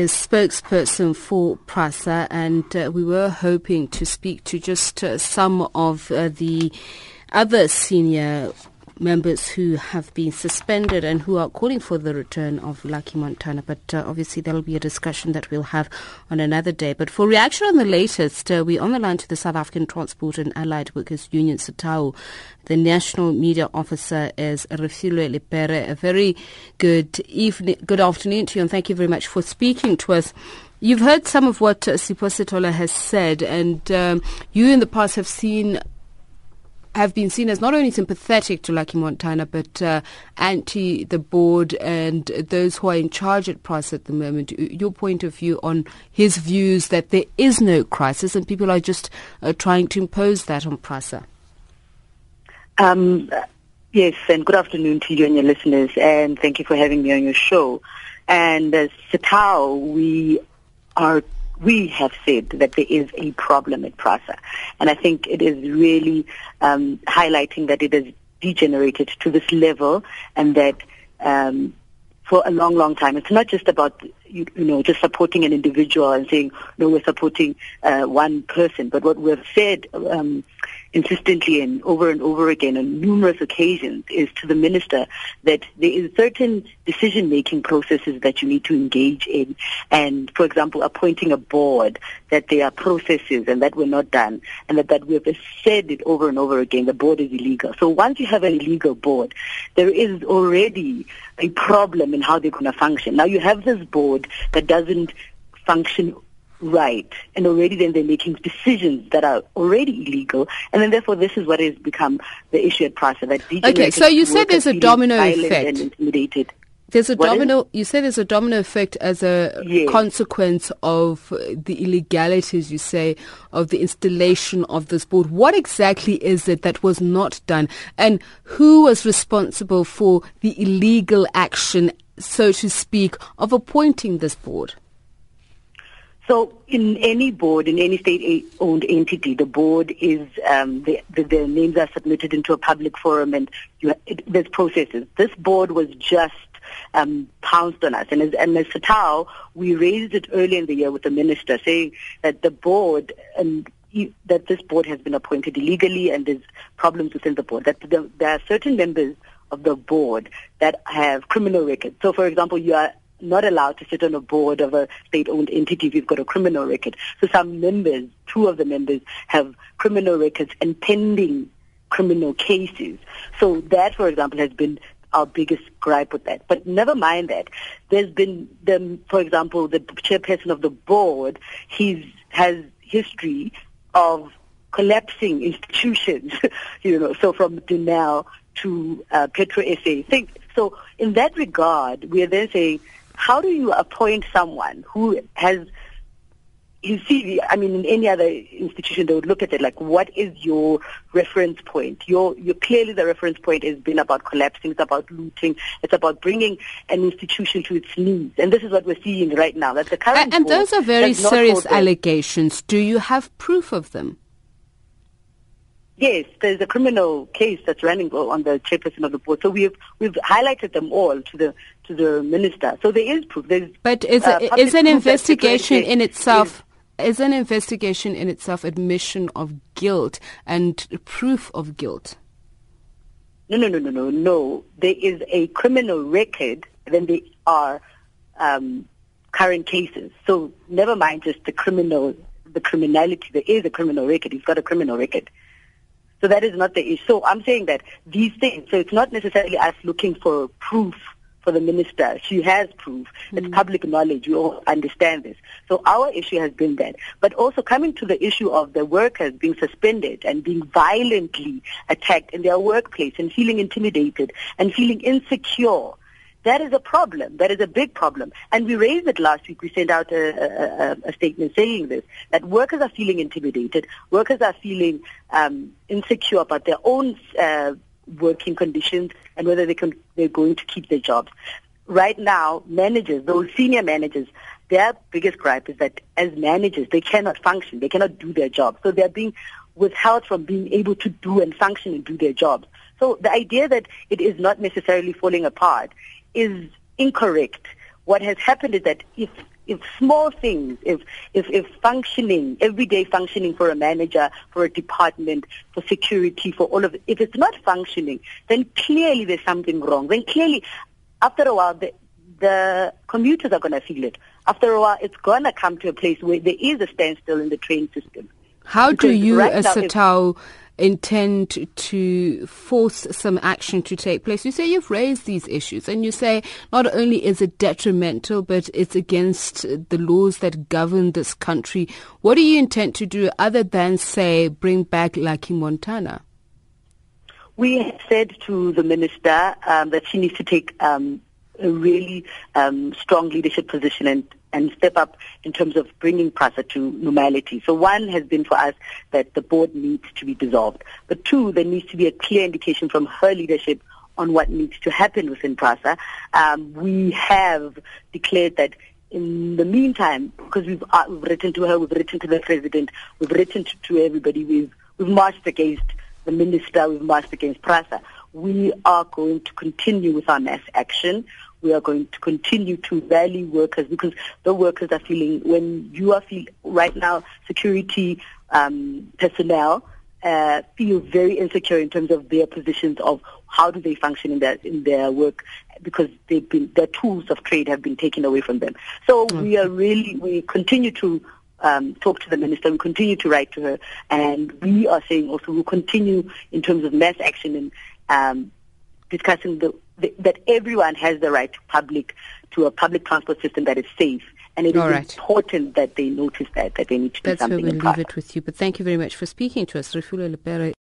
is spokesperson for PRASA, and uh, we were hoping to speak to just uh, some of uh, the other senior members who have been suspended and who are calling for the return of Lucky Montana. But uh, obviously, there will be a discussion that we'll have on another day. But for reaction on the latest, uh, we're on the line to the South African Transport and Allied Workers Union, SATAWU. The national media officer is Refilwe Lepere. A very good evening, good afternoon to you, and thank you very much for speaking to us. You've heard some of what uh, Sipho Setola has said, and um, you in the past have seen have been seen as not only sympathetic to Lucky Montana, but uh, anti the board and those who are in charge at PRASA at the moment. Your point of view on his views that there is no crisis and people are just uh, trying to impose that on PRASA. Um, yes, and good afternoon to you and your listeners, and thank you for having me on your show. And as SATAWU, we are we have said that there is a problem at PRASA. And I think it is really um, highlighting that it has degenerated to this level and that um, for a long, long time. It's not just about you, you, know just supporting an individual and saying no, we're supporting uh, one person, but what we've said um, insistently and over and over again on numerous occasions is to the minister that there is certain decision-making processes that you need to engage in. And, for example, appointing a board, that there are processes and that were not done, and that, that we have said it over and over again, the board is illegal. So once you have an illegal board, there is already a problem in how they're going to function. Now you have this board that doesn't function right. And already then they're making decisions that are already illegal. And then therefore this is what has become the issue at PRASA. That okay, so you said there's a domino effect. And intimidated. There's a what domino. You say there's a domino effect as a yes. consequence of the illegalities. You say of the installation of this board. What exactly is it that was not done, and who was responsible for the illegal action, so to speak, of appointing this board? So in any board, in any state-owned entity, the board is, um, the, the, the, names are submitted into a public forum and you, it, there's processes. This board was just um, pounced on us. And as, and as we raised it early in the year with the minister saying that the board and that this board has been appointed illegally and there's problems within the board. That the, there are certain members of the board that have criminal records. So, for example, you are not allowed to sit on a board of a state-owned entity if you've got a criminal record. So some members, two of the members, have criminal records and pending criminal cases. So that, for example, has been our biggest gripe with that. But never mind that. There's been, the, for example, the chairperson of the board, he's has history of collapsing institutions, you know, so from Denel to uh, Petro SA. So in that regard, we are then saying how do you appoint someone who has you see, I mean, in any other institution, they would look at it like, what is your reference point? Your, your clearly the reference point has been about collapsing, it's about looting, it's about bringing an institution to its knees, and this is what we're seeing right now. That the current and, and those are very serious allegations. Do you have proof of them? Yes, there's a criminal case that's running on the chairperson of the board. So we've we've highlighted them all to the to the minister. So there is proof. There's, but is uh, is an investigation in itself? Is, is an investigation in itself admission of guilt and proof of guilt? No, no, no, no, no, no. There is a criminal record, then there are um, current cases. So never mind just the criminal, the criminality. There is a criminal record. He's got a criminal record. So that is not the issue. So I'm saying that these things, so it's not necessarily us looking for proof for the minister. She has proof. Mm-hmm. It's public knowledge. We all understand this. So our issue has been that. But also coming to the issue of the workers being suspended and being violently attacked in their workplace and feeling intimidated and feeling insecure that is a problem. That is a big problem. And we raised it last week. We sent out a, a, a statement saying this, that workers are feeling intimidated. Workers are feeling um, insecure about their own uh, working conditions and whether they can, they're going to keep their jobs. Right now, managers, those senior managers, their biggest gripe is that as managers, they cannot function. They cannot do their job. So they're being withheld from being able to do and function and do their jobs. So the idea that it is not necessarily falling apart is incorrect. What has happened is that if if small things, if, if, if functioning, everyday functioning for a manager, for a department, for security, for all of it, if it's not functioning, then clearly there's something wrong. Then clearly, after a while, the, the commuters are going to feel it. After a while, it's going to come to a place where there is a standstill in the train system. How because do you, right as SATAWU, intend to force some action to take place? You say you've raised these issues and you say not only is it detrimental, but it's against the laws that govern this country. What do you intend to do other than, say, bring back Lucky Montana? We have said to the minister um, that she needs to take um, a really um, strong leadership position and and step up in terms of bringing PRASA to normality. So one has been for us that the board needs to be dissolved. But two, there needs to be a clear indication from her leadership on what needs to happen within PRASA. Um, we have declared that in the meantime, because we've, uh, we've, written to her, we've written to the president, we've written to, to everybody, we've, we've marched against the minister, we've marched against PRASA. We are going to continue with our mass action we are going to continue to rally workers because the workers are feeling when you are feeling right now security um, personnel uh, feel very insecure in terms of their positions of how do they function in their in their work because they've been their tools of trade have been taken away from them. So mm-hmm. we are really we continue to um, talk to the minister. We continue to write to her, and we are saying also we'll continue in terms of mass action and um, discussing the that everyone has the right to public to a public transport system that is safe. And it All is right. important that they notice that, that they need to That's do something. Where we'll leave it with you. But thank you very much for speaking to us. Refilwe Lepere